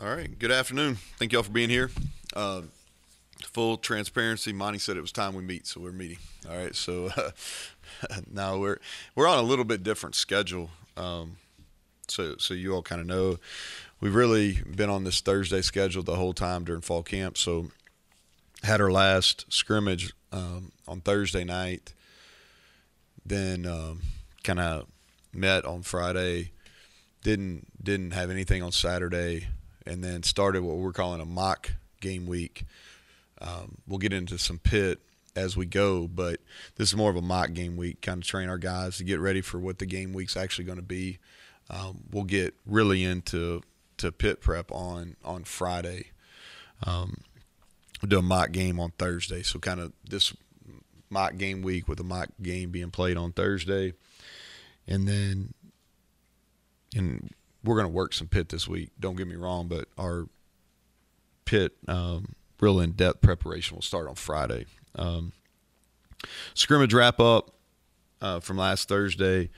All right. Good afternoon. Thank y'all for being here. Uh, full transparency. Monty said it was time we meet, so we're meeting. All right. So uh, now we're we're on a little bit different schedule. Um, so so you all kind of know we've really been on this Thursday schedule the whole time during fall camp. So had our last scrimmage um, on Thursday night. Then um, kind of met on Friday. Didn't didn't have anything on Saturday and then started what we're calling a mock game week. Um, we'll get into some pit as we go, but this is more of a mock game week, kind of train our guys to get ready for what the game week's actually going to be. Um, we'll get really into to pit prep on on Friday. Um, we'll do a mock game on Thursday, so kind of this mock game week with a mock game being played on Thursday, and then and we're going to work some pit this week. Don't get me wrong, but our pit um, real in depth preparation will start on Friday. Um, scrimmage wrap up uh, from last Thursday.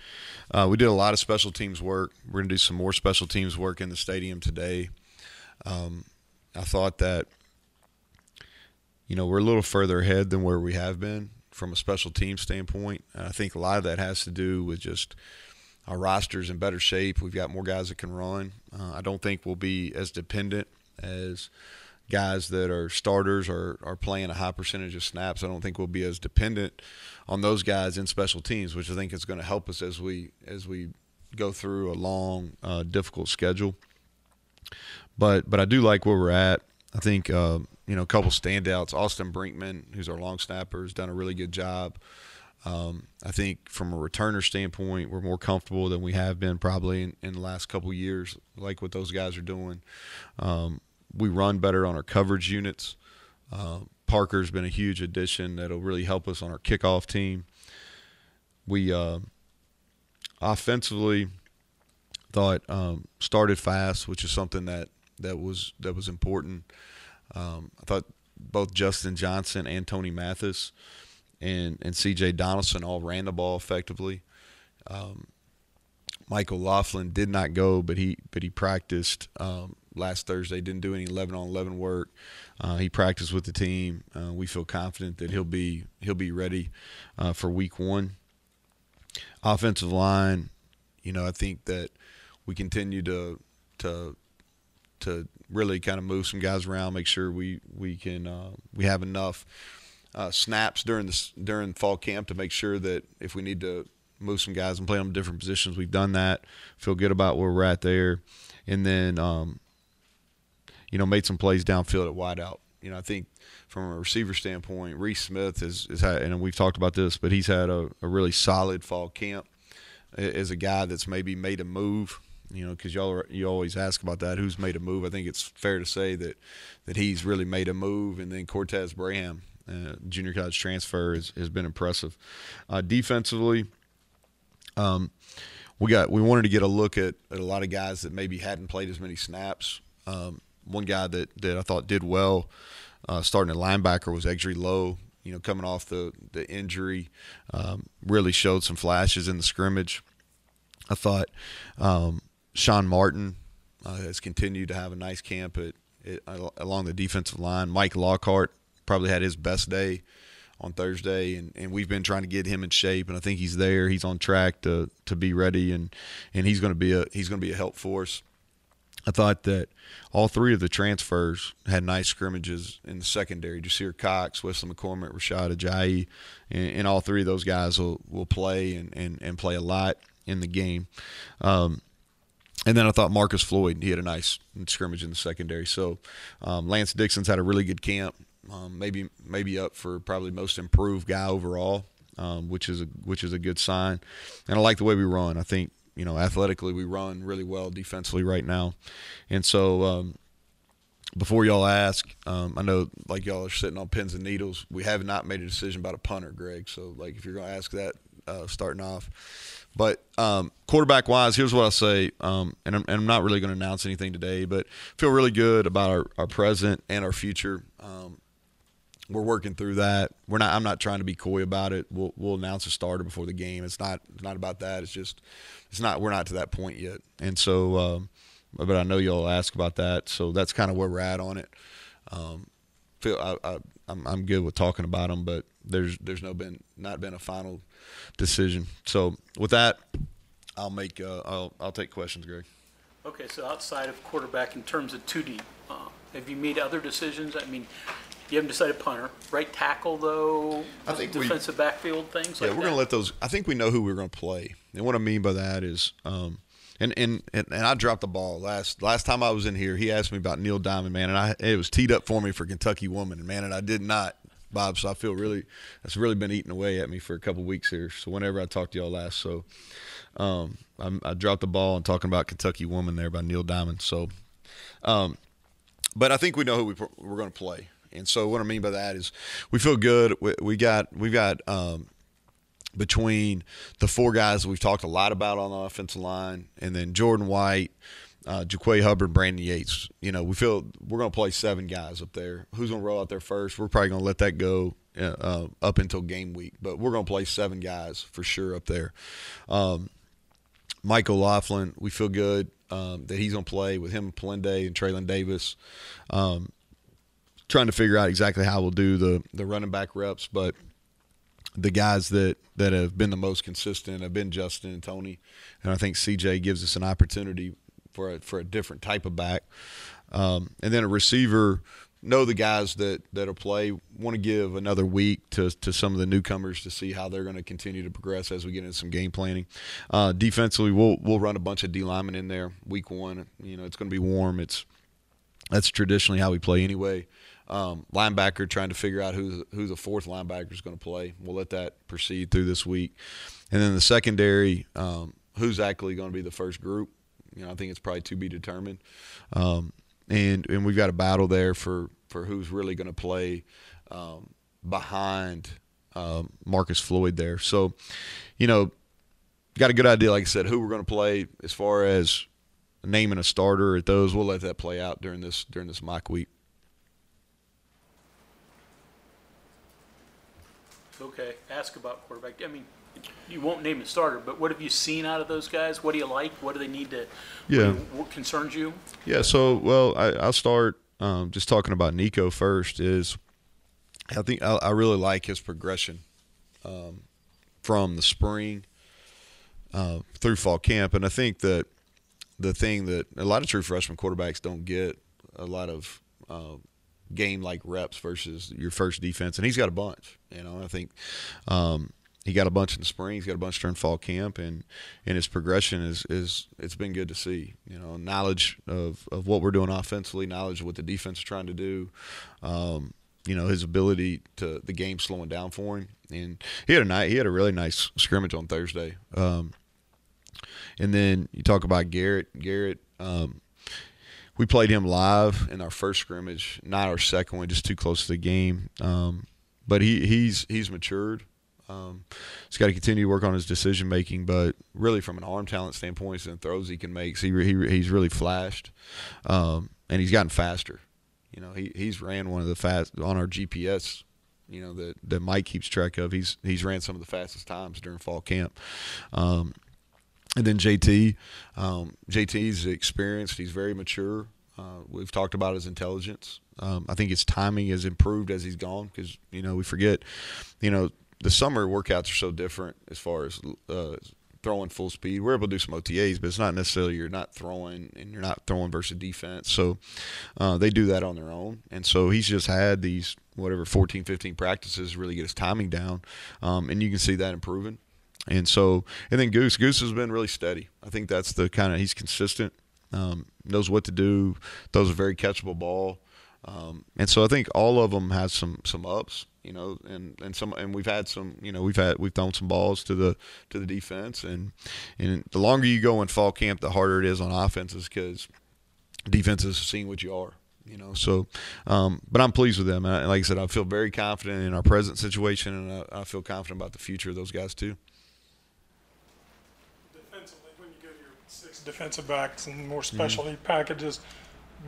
Uh, we did a lot of special teams work. We're going to do some more special teams work in the stadium today. Um, I thought that you know we're a little further ahead than where we have been from a special team standpoint. And I think a lot of that has to do with just our roster's in better shape. We've got more guys that can run. Uh, I don't think we'll be as dependent as guys that are starters or are playing a high percentage of snaps. I don't think we'll be as dependent on those guys in special teams, which I think is going to help us as we as we go through a long, uh, difficult schedule. But but I do like where we're at. I think uh, you know a couple standouts. Austin Brinkman, who's our long snapper, has done a really good job. Um, I think from a returner standpoint, we're more comfortable than we have been probably in, in the last couple years, like what those guys are doing. Um, we run better on our coverage units. Uh, Parker's been a huge addition that'll really help us on our kickoff team. We uh, offensively thought um, started fast, which is something that, that was that was important. Um, I thought both Justin Johnson and Tony Mathis and and C.J. Donaldson all ran the ball effectively. Um, Michael Laughlin did not go, but he but he practiced um, last Thursday. Didn't do any eleven on eleven work. Uh, he practiced with the team. Uh, we feel confident that he'll be he'll be ready uh, for week one. Offensive line, you know, I think that we continue to to to really kind of move some guys around, make sure we we can uh, we have enough uh, snaps during the during fall camp to make sure that if we need to move some guys and play them different positions, we've done that. Feel good about where we're at there, and then um, you know made some plays downfield at wideout. You know, I think from a receiver standpoint, Reese Smith is, is had, and we've talked about this, but he's had a, a really solid fall camp as a guy that's maybe made a move you know, because y'all you always ask about that. Who's made a move? I think it's fair to say that that he's really made a move, and then Cortez Braham uh, junior college transfer has, has been impressive. Uh, defensively, um, we got we wanted to get a look at, at, a lot of guys that maybe hadn't played as many snaps. Um, one guy that, that I thought did well uh, starting at linebacker was Exree Loe. You know, coming off the the injury, um, really showed some flashes in the scrimmage. I thought um, Sean Martin uh, has continued to have a nice camp at, at, along the defensive line. Mike Lockhart probably had his best day on Thursday, and, and we've been trying to get him in shape, and I think he's there. He's on track to to be ready, and and he's going to be a he's going to be a help for us. I thought that all three of the transfers had nice scrimmages in the secondary. Jasir Cox, Wesley McCormick, Rashad Ajayi, and, and, all three of those guys will, will play and, and, and play a lot in the game. Um, and then I thought Marcis Floyd, he had a nice scrimmage in the secondary. So um, Lance Dixon's had a really good camp um, maybe maybe up for probably most improved guy overall, um, which is a which is a good sign. And I like the way we run. I think you know athletically we run really well defensively right now, and so. Um, before y'all ask, um, I know like y'all are sitting on pins and needles. We have not made a decision about a punter, Greg. So like if you're to ask that uh, starting off, but um, quarterback wise, here's what I'll say, um, and, I'm, and, I'm, not really going to announce anything today, but feel really good about our, our present and our future. We're working through that. We're not. I'm not trying to be coy about it. We'll we'll announce a starter before the game. It's not it's not about that. It's just it's not. We're not to that point yet. And so um, but I know y'all ask about that, so that's kind of where we're at on it. Um, feel I, I I'm, I'm good with talking about them, but there's there's no been not been a final decision. So with that, I'll make uh, I'll I'll take questions, Greg. Okay, so outside of quarterback, in terms of two deep, uh, have you made other decisions? I mean, you haven't decided punter, right tackle though. I think we- defensive backfield things Yeah, like we're gonna let those. I think we know who we're gonna play, and what I mean by that is, um, and and and, and I dropped the ball last last time I was in here. He asked me about Neil Diamond, man, and I it was teed up for me for Kentucky Woman, and man, and I did not, Bob. So I feel really that's really been eating away at me for a couple weeks here. So whenever I talked to y'all last, so um, I'm, I dropped the ball on talking about Kentucky Woman there by Neil Diamond. So, um, but I think we know who we, we're going to play. And so what I mean by that is we feel good. We, we got we got um, between the four guys we've talked a lot about on the offensive line, and then Jordan White, uh, Jaquay Hubbard, Brandon Yates. You know, we feel we're going to play seven guys up there. Who's going to roll out there first? We're probably going to let that go uh, uh, up until game week, but we're going to play seven guys for sure up there. Um, Michael Laughlin, we feel good um, that he's going to play with him, Polendey, and Traylon Davis. Um, trying to figure out exactly how we'll do the the running back reps, but the guys that that have been the most consistent have been Justin and Tony, and I think CJ gives us an opportunity for a, for a different type of back, um, and then a receiver. Know the guys that that'll play. Want to give another week to to some of the newcomers to see how they're going to continue to progress as we get into some game planning. Uh, defensively, we'll we'll run a bunch of D linemen in there week one. You know, it's going to be warm. It's that's traditionally how we play anyway. Um, linebacker trying to figure out who who the fourth linebacker is going to play. We'll let that proceed through this week, and then the secondary, um, who's actually going to be the first group. You know, I think it's probably to be determined. Um, and and we've got a battle there for for who's really going to play um, behind um, Marcis Floyd there. So, you know, got a good idea, like I said, who we're going to play as far as naming a starter at those. We'll let that play out during this during this mock week. Okay, ask about quarterback. I mean, you won't name a starter, but what have you seen out of those guys? What do you like? What do they need to? Yeah. What, you- what concerns you? Yeah, so well, I, I'll start um, just talking about Nico first. Is I think I, I really like his progression um, from the spring uh, through fall camp, and I think that the thing that a lot of true freshman quarterbacks don't get a lot of uh, game like reps versus your first defense, and he's got a bunch. You know, I think. Um, he got a bunch in the spring. He's got a bunch during fall camp, and and his progression is is it's been good to see. You know, knowledge of of what we're doing offensively, knowledge of what the defense is trying to do. Um, you know, his ability to the game slowing down for him, and he had a night. He had a really nice scrimmage on Thursday. Um, and then you talk about Garrett. Garrett, um, we played him live in our first scrimmage, not our second one, just too close to the game. Um, but he he's he's matured. Um, he's got to continue to work on his decision making, but really from an arm talent standpoint and throws he can make, he, he he's really flashed, um, and he's gotten faster. You know, he he's ran one of the fast on our GPS. You know that that Mike keeps track of. He's he's ran some of the fastest times during fall camp. Um, and then JT, um, JT's experienced. He's very mature. Uh, we've talked about his intelligence. Um, I think his timing has improved as he's gone because you know we forget, you know, the summer workouts are so different as far as uh, throwing full speed. We're able to do some OTAs, but it's not necessarily you're not throwing and you're not throwing versus defense. So uh, they do that on their own. And so he's just had these whatever 14, 15 practices really get his timing down, um, and you can see that improving. And so, and then Goose, Goose has been really steady. I think that's the kind of he's consistent, um, knows what to do, throws a very catchable ball. Um, and so I think all of them have some some ups, you know, and, and some and we've had some, you know, we've had we've thrown some balls to the to the defense, and and the longer you go in fall camp, the harder it is on offenses because defenses are seeing what you are, you know. So, um, but I'm pleased with them. Like I said, I feel very confident in our present situation, and I, I feel confident about the future of those guys too. defensively, when you go to defensive backs and more specialty packages,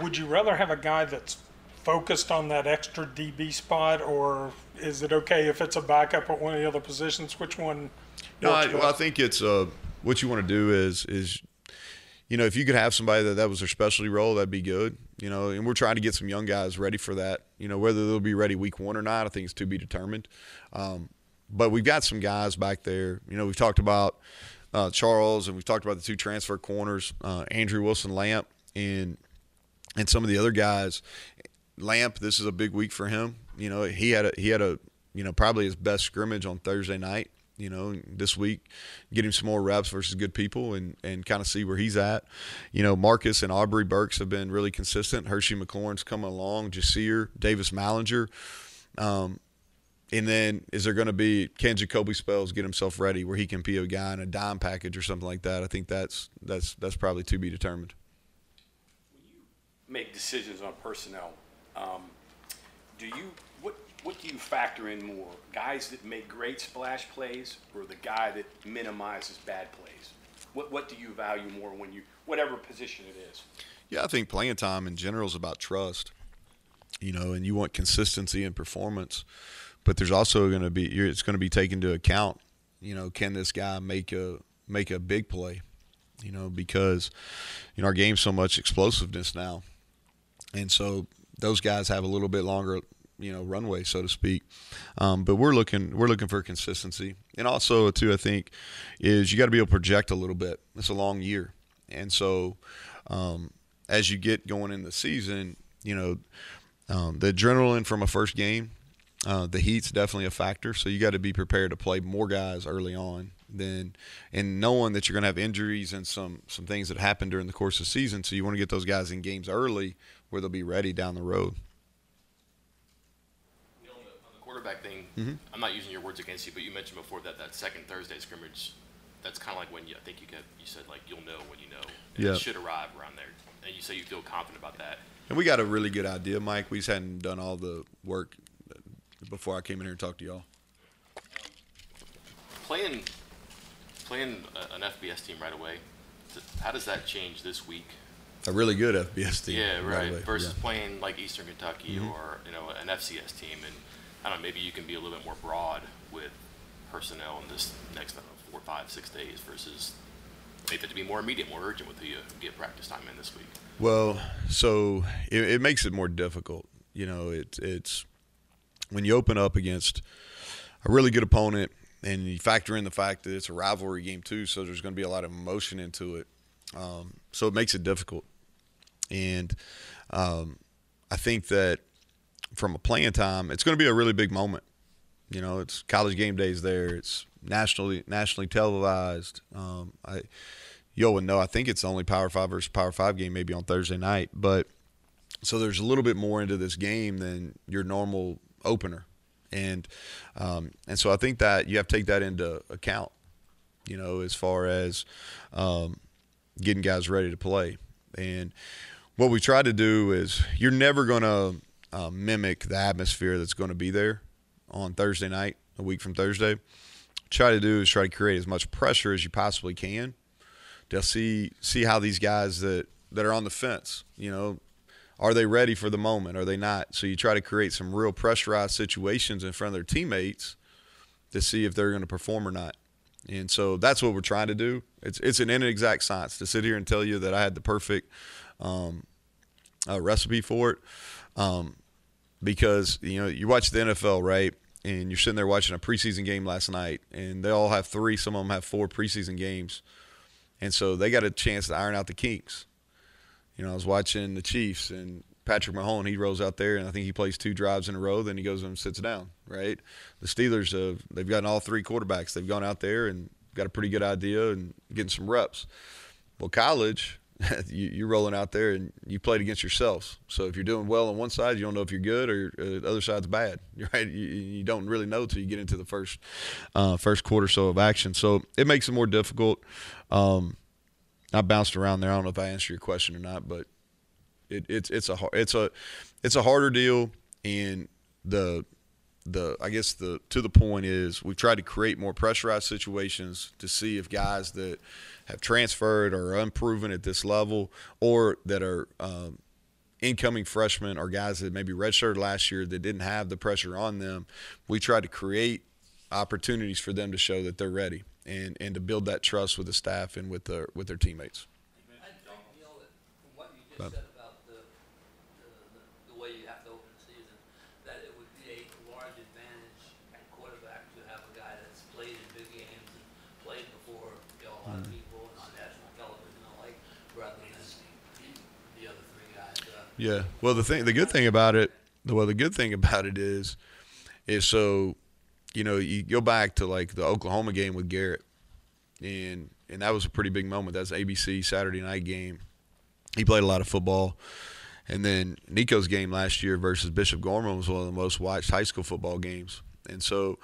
would you rather have a guy that's focused on that extra DB spot, or is it okay if it's a backup at one of the other positions? Which one? No, I, well, I think it's uh, what you want to do is is you know, if you could have somebody that that was their specialty role, that'd be good. You know, and we're trying to get some young guys ready for that. You know, whether they'll be ready week one or not, I think is to be determined. Um, but we've got some guys back there. You know, we've talked about uh, Charles and we've talked about the two transfer corners, uh, Andrew Wilson Lamp and and some of the other guys. Lamp, this is a big week for him. You know, he had a he had a you know probably his best scrimmage on Thursday night. You know, this week, get him some more reps versus good people, and and kind of see where he's at. You know, Marcus and Aubrey Burks have been really consistent. Hershey McLaurin's coming along. Jasir, Davis Mallinger. Um, and then is there going to be can Jacoby Spells get himself ready where he can be a guy in a dime package or something like that? I think that's that's that's probably to be determined. When you make decisions on personnel, um, do you what what do you factor in more? Guys that make great splash plays, or the guy that minimizes bad plays? What what do you value more when you whatever position it is? Yeah, I think playing time in general is about trust. You know, and you want consistency in performance but there's also going to be it's going to be taken into account. You know, can this guy make a make a big play? You know, because you know our game's so much explosiveness now, and so those guys have a little bit longer you know runway so to speak um, but we're looking we're looking for consistency and also too i think is you got to be able to project a little bit it's a long year and so um, as you get going in the season you know um, the adrenaline from a first game uh, the heat's definitely a factor, so you got to be prepared to play more guys early on. Then, and knowing that you're going to have injuries and some some things that happen during the course of the season, so you want to get those guys in games early where they'll be ready down the road. You know, on, the, on the quarterback thing, mm-hmm. I'm not using your words against you, but you mentioned before that that second Thursday scrimmage, that's kind of like when you, I think you kept, you said like you'll know when you know. Yeah. It should arrive around there, and you say you feel confident about that. And we got a really good idea, Mike. We just hadn't done all the work before I came in here and talked to y'all. Playing, playing an FBS team right away. How does that change this week? A really good FBS team. Yeah, right. right versus yeah. playing like Eastern Kentucky mm-hmm. or you know an FCS team, and I don't know. Maybe you can be a little bit more broad with personnel in this next know, four, five, six days versus that to be more immediate, more urgent with who you get practice time in this week. Well, so it, it makes it more difficult. You know, it, it's when you open up against a really good opponent and you factor in the fact that it's a rivalry game too, so there's going to be a lot of emotion into it. Um, so it makes it difficult. And um, I think that from a playing time, it's going to be a really big moment. You know, it's college game days there. It's nationally nationally televised. Um, I, you would know. I think it's only Power Five versus Power Five game maybe on Thursday night, but so there's a little bit more into this game than your normal opener, and um, and so I think that you have to take that into account. You know, as far as um, getting guys ready to play, and what we try to do is you're never going to uh, mimic the atmosphere that's going to be there on Thursday night, a week from Thursday. Try to do is try to create as much pressure as you possibly can to see see how these guys that that are on the fence, you know, are they ready for the moment? Are they not? So you try to create some real pressurized situations in front of their teammates to see if they're going to perform or not. And so that's what we're trying to do. It's it's an inexact science to sit here and tell you that I had the perfect um, uh, recipe for it, um, because you know you watch the NFL right, and you're sitting there watching a preseason game last night, and they all have three, some of them have four preseason games, and so they got a chance to iron out the kinks you know, I was watching the Chiefs and Patrick Mahone, he rolls out there and I think he plays two drives in a row. Then he goes and sits down. Right. The Steelers have they've gotten all three quarterbacks. They've gone out there and got a pretty good idea and getting some reps. Well, college, you, are rolling out there and you played against yourselves. So if you're doing well on one side, you don't know if you're good or uh, the other side's bad. Right? You, don't really know until you get into the first uh, first quarter so of action. So it makes it more difficult. Um, I bounced around there. I don't know if I answered your question or not, but it, it's it's a it's a it's a harder deal, and the the I guess the to the point is we've tried to create more pressurized situations to see if guys that have transferred or are unproven at this level or that are um, incoming freshmen or guys that maybe redshirted last year that didn't have the pressure on them. We tried to create opportunities for them to show that they're ready and, and to build that trust with the staff and with their with their teammates. But- just said about the, the, the- way you have to open the season, that it would be a large advantage at quarterback to have a guy that's played in big games and played before, you know, a lot Mm-hmm. people and on national television and like, rather than the, the other three guys. uh, Yeah. Well, the thing, the good thing about it, well, the good thing about it is, is so, you know, you go back to like the Oklahoma game with Garrett, and and that was a pretty big moment. That's ABC Saturday night game. He played a lot of football, and then Nico's game last year versus Bishop Gorman was one of the most watched high school football games. And so,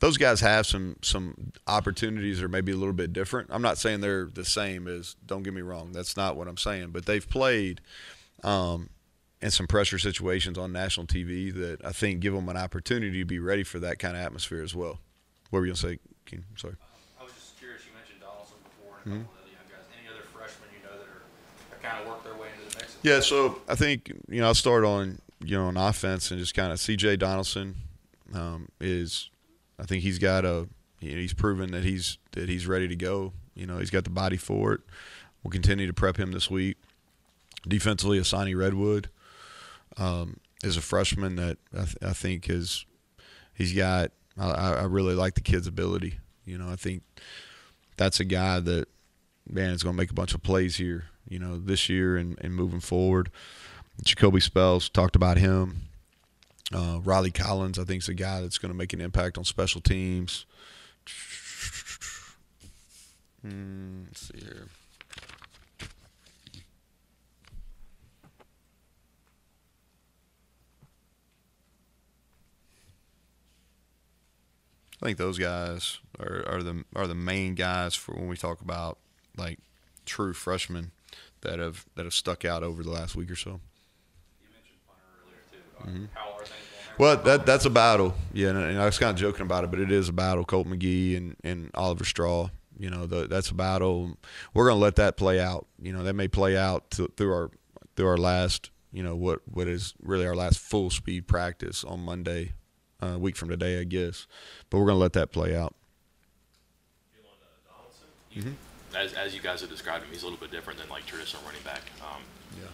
those guys have some some opportunities are maybe a little bit different. I'm not saying they're the same as. Don't get me wrong. That's not what I'm saying. But they've played um, in some pressure situations on national TV that I think give them an opportunity to be ready for that kind of atmosphere as well. What were you gonna say? Ken? Sorry. I was just curious, you mentioned Donaldson before and a couple of the young guys. Any other freshmen you know that are, that kind of worked their way into the mix? Yeah, so I think you know I'll start on you know on offense and just kind of C.J. Donaldson um, is I think he's got a you know, he's proven that he's that he's ready to go. You know he's got the body for it. We'll continue to prep him this week. Defensively, Asani Redwood um, is a freshman that I, th- I think is he's got. I, I really like the kid's ability. You know I think that's a guy that man is going to make a bunch of plays here, you know, this year and, and moving forward. Jacoby Spells talked about him. Uh, Riley Collins, I think, is a guy that's going to make an impact on special teams. Hmm, let's see here. I think those guys are, are the are the main guys for when we talk about like true freshmen that have that have stuck out over the last week or so. You mentioned punter earlier too. How are things going there? Mm-hmm. Well, that that's a battle. Yeah, and, and I was kind of joking about it, but it is a battle. Colt McGee and, and Oliver Straw. You know, the, that's a battle. We're going to let that play out. You know, that may play out to, through our through our last. You know what what is really our last full speed practice on Monday, uh, a week from today, I guess. But we're going to let that play out. You- As, as you guys have described him, he's a little bit different than like traditional running back. Um, Yeah.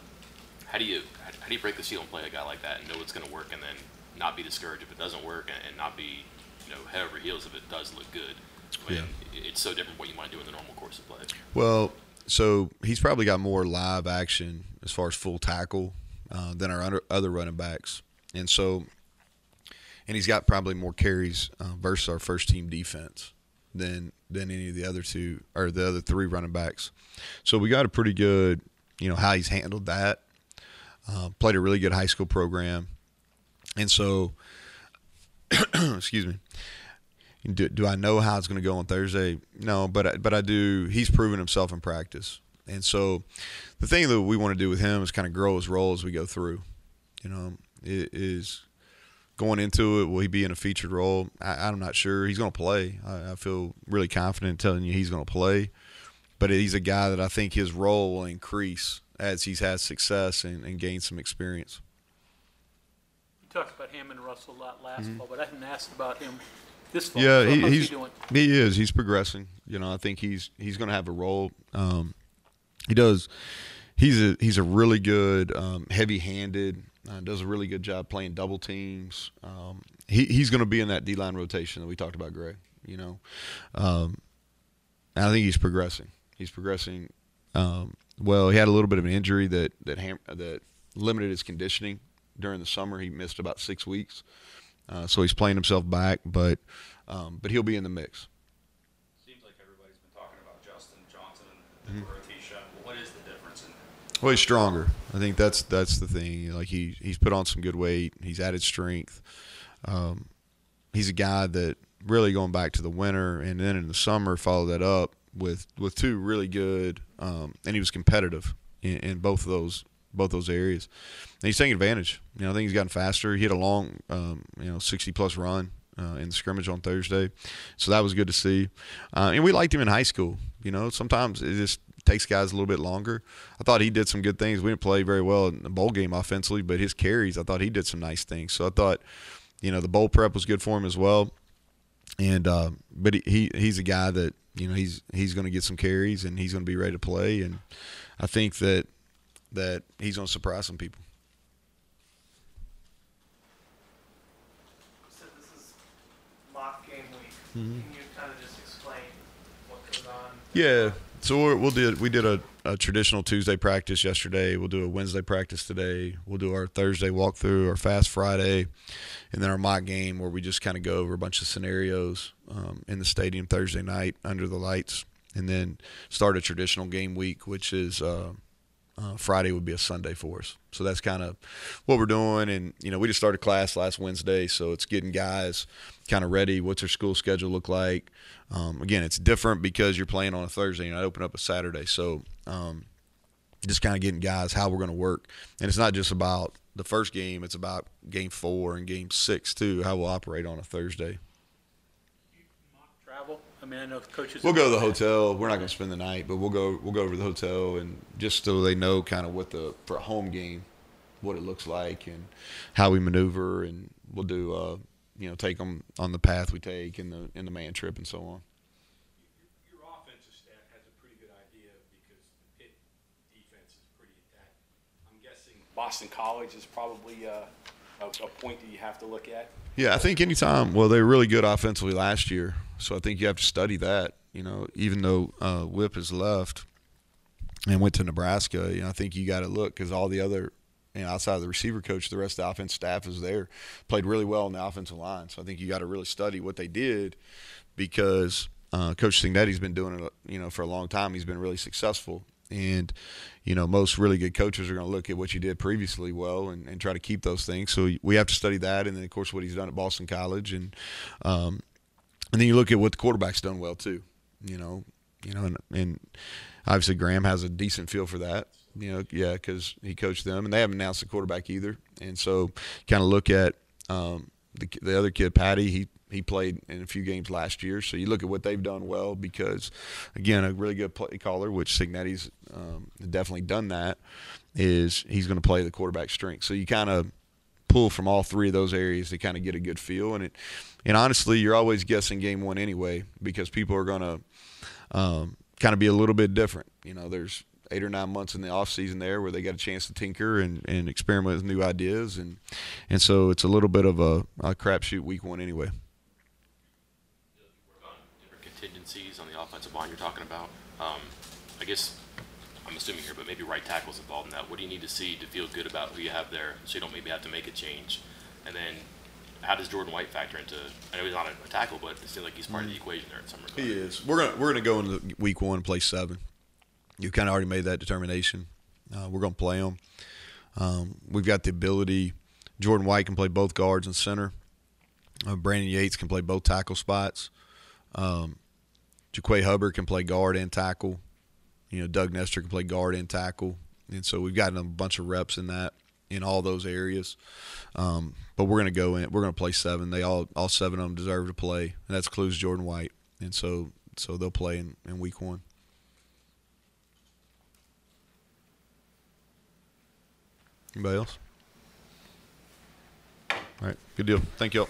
how do you how, how do you break the seal and play a guy like that and know it's going to work and then not be discouraged if it doesn't work and, and not be you know head over heels if it does look good? I mean, it's so different what you might do in the normal course of play. Well, so he's probably got more live action as far as full tackle uh, than our under, other running backs, and so, and he's got probably more carries uh, versus our first team defense than than any of the other two or the other three running backs. So we got a pretty good, you know, how he's handled that. Uh, played a really good high school program, and so, excuse me. Do, do I know how it's going to go on Thursday? No, but I, but I do. He's proven himself in practice, and so the thing that we want to do with him is kind of grow his role as we go through. You know, is going into it. Will he be in a featured role? I, I'm not sure. He's going to play. I, I feel really confident telling you he's going to play, but he's a guy that I think his role will increase as he's had success and, and gained some experience. You talked about Hammond Russell a lot last fall, but I haven't asked about him this fall. Mm-hmm. Yeah, So he, he he's doing? he is. He's progressing. You know, I think he's he's going to have a role. Um, he does. He's a he's a really good um, heavy-handed. Uh, does a really good job playing double teams. Um, he he's going to be in that D line rotation that we talked about, Greg. You know, um, I think he's progressing. He's progressing. Um, well, he had a little bit of an injury that that ham- that limited his conditioning during the summer. He missed about six weeks. Uh, so he's playing himself back, but um, but he'll be in the mix. Seems like everybody's been talking about Justin Johnson and Mm-hmm. the growth he's what is the Well, he's stronger. I think that's that's the thing. Like he he's put on some good weight. He's added strength. Um, he's a guy that really going back to the winter and then in the summer followed that up with with two really good. Um, and he was competitive in, in both of those both those areas. And he's taking advantage. You know, I think he's gotten faster. He had a long, um, you know, sixty plus run. Uh, in the scrimmage on Thursday, so that was good to see. Uh, and we liked him in high school. You know, sometimes it just takes guys a little bit longer. I thought he did some good things. We didn't play very well in the bowl game offensively, but his carries, I thought he did some nice things. So I thought, you know, the bowl prep was good for him as well. And uh, but he, he he's a guy that you know he's he's going to get some carries and he's going to be ready to play. And I think that that he's going to surprise some people. said this is mock game week. Mm-hmm. Can you kind of just explain what goes on? Yeah. So we're, we'll do we did a, a traditional Tuesday practice yesterday. We'll do a Wednesday practice today. We'll do our Thursday walkthrough, our fast Friday, and then our mock game where we just kind of go over a bunch of scenarios um, in the stadium Thursday night under the lights, and then start a traditional game week, which is uh, uh, Friday would be a Sunday for us. So that's kind of what we're doing. And, you know, we just started class last Wednesday. So it's getting guys kind of ready. What's their school schedule look like? Um, again, it's different because you're playing on a Thursday and I open up a Saturday. So um, just kind of getting guys how we're going to work. And it's not just about the first game, it's about game four and game six, too, how we'll operate on a Thursday. Travel? I mean, I know coaches. We'll go to the hotel. We're not going to spend the night, but we'll go. We'll go over to the hotel and just so they know kind of what the for a home game, what it looks like and how we maneuver, and we'll do. Uh, you know, take them on the path we take in the in the man trip and so on. Your offensive staff has a pretty good idea because the Pitt defense is pretty attack. I'm guessing Boston College is probably uh, a, a point that you have to look at. Yeah, I think anytime. Well, they were really good offensively last year, so I think you have to study that. You know, even though uh, Whip has left and went to Nebraska, you know, I think you got to look because all the other, you know, outside of the receiver coach, the rest of the offense staff is there, played really well on the offensive line. So I think you got to really study what they did because uh, Coach Cignetti's been doing it, you know, for a long time. He's been really successful. And, you know, most really good coaches are going to look at what you did previously well and, and try to keep those things. So we have to study that. And then, of course, what he's done at Boston College. And, um, and then you look at what the quarterback's done well, too. You know, you know, and, and obviously Graham has a decent feel for that. You know, yeah, because he coached them, and they haven't announced the quarterback either. And so, kind of look at um, the, the other kid, Patti. He he played in a few games last year, so you look at what they've done well because, again, a really good play caller, which Cignetti's um, definitely done that. Is he's going to play the quarterback strength. So you kind of pull from all three of those areas to kind of get a good feel. And it, and honestly, you're always guessing game one anyway because people are going to um, kind of be a little bit different. You know, there's eight or nine months in the off season there where they got a chance to tinker and, and experiment with new ideas and and so it's a little bit of a, a crapshoot week one anyway. work on different contingencies on the offensive line you're talking about. Um, I guess I'm assuming here, but maybe right tackle's involved in that. What do you need to see to feel good about who you have there, so you don't maybe have to make a change? And then, how does Jordan White factor into? I know he's not a tackle, but it seems like he's part of the equation there in some regard. He is. We're gonna we're gonna go into week one and play seven. You kind of already made that determination. Uh, we're gonna play him. Um, we've got the ability. Jordan White can play both guards and center. Uh, Brandon Yates can play both tackle spots. Um, Jaquay Hubbard can play guard and tackle. You know, Doug Nester can play guard and tackle, and so we've gotten a bunch of reps in that in all those areas. Um, but we're going to go in. We're going to play seven. They all all seven of them deserve to play, and that includes Jordan White, and so so they'll play in, in week one. Anybody else? All right, good deal. Thank you all.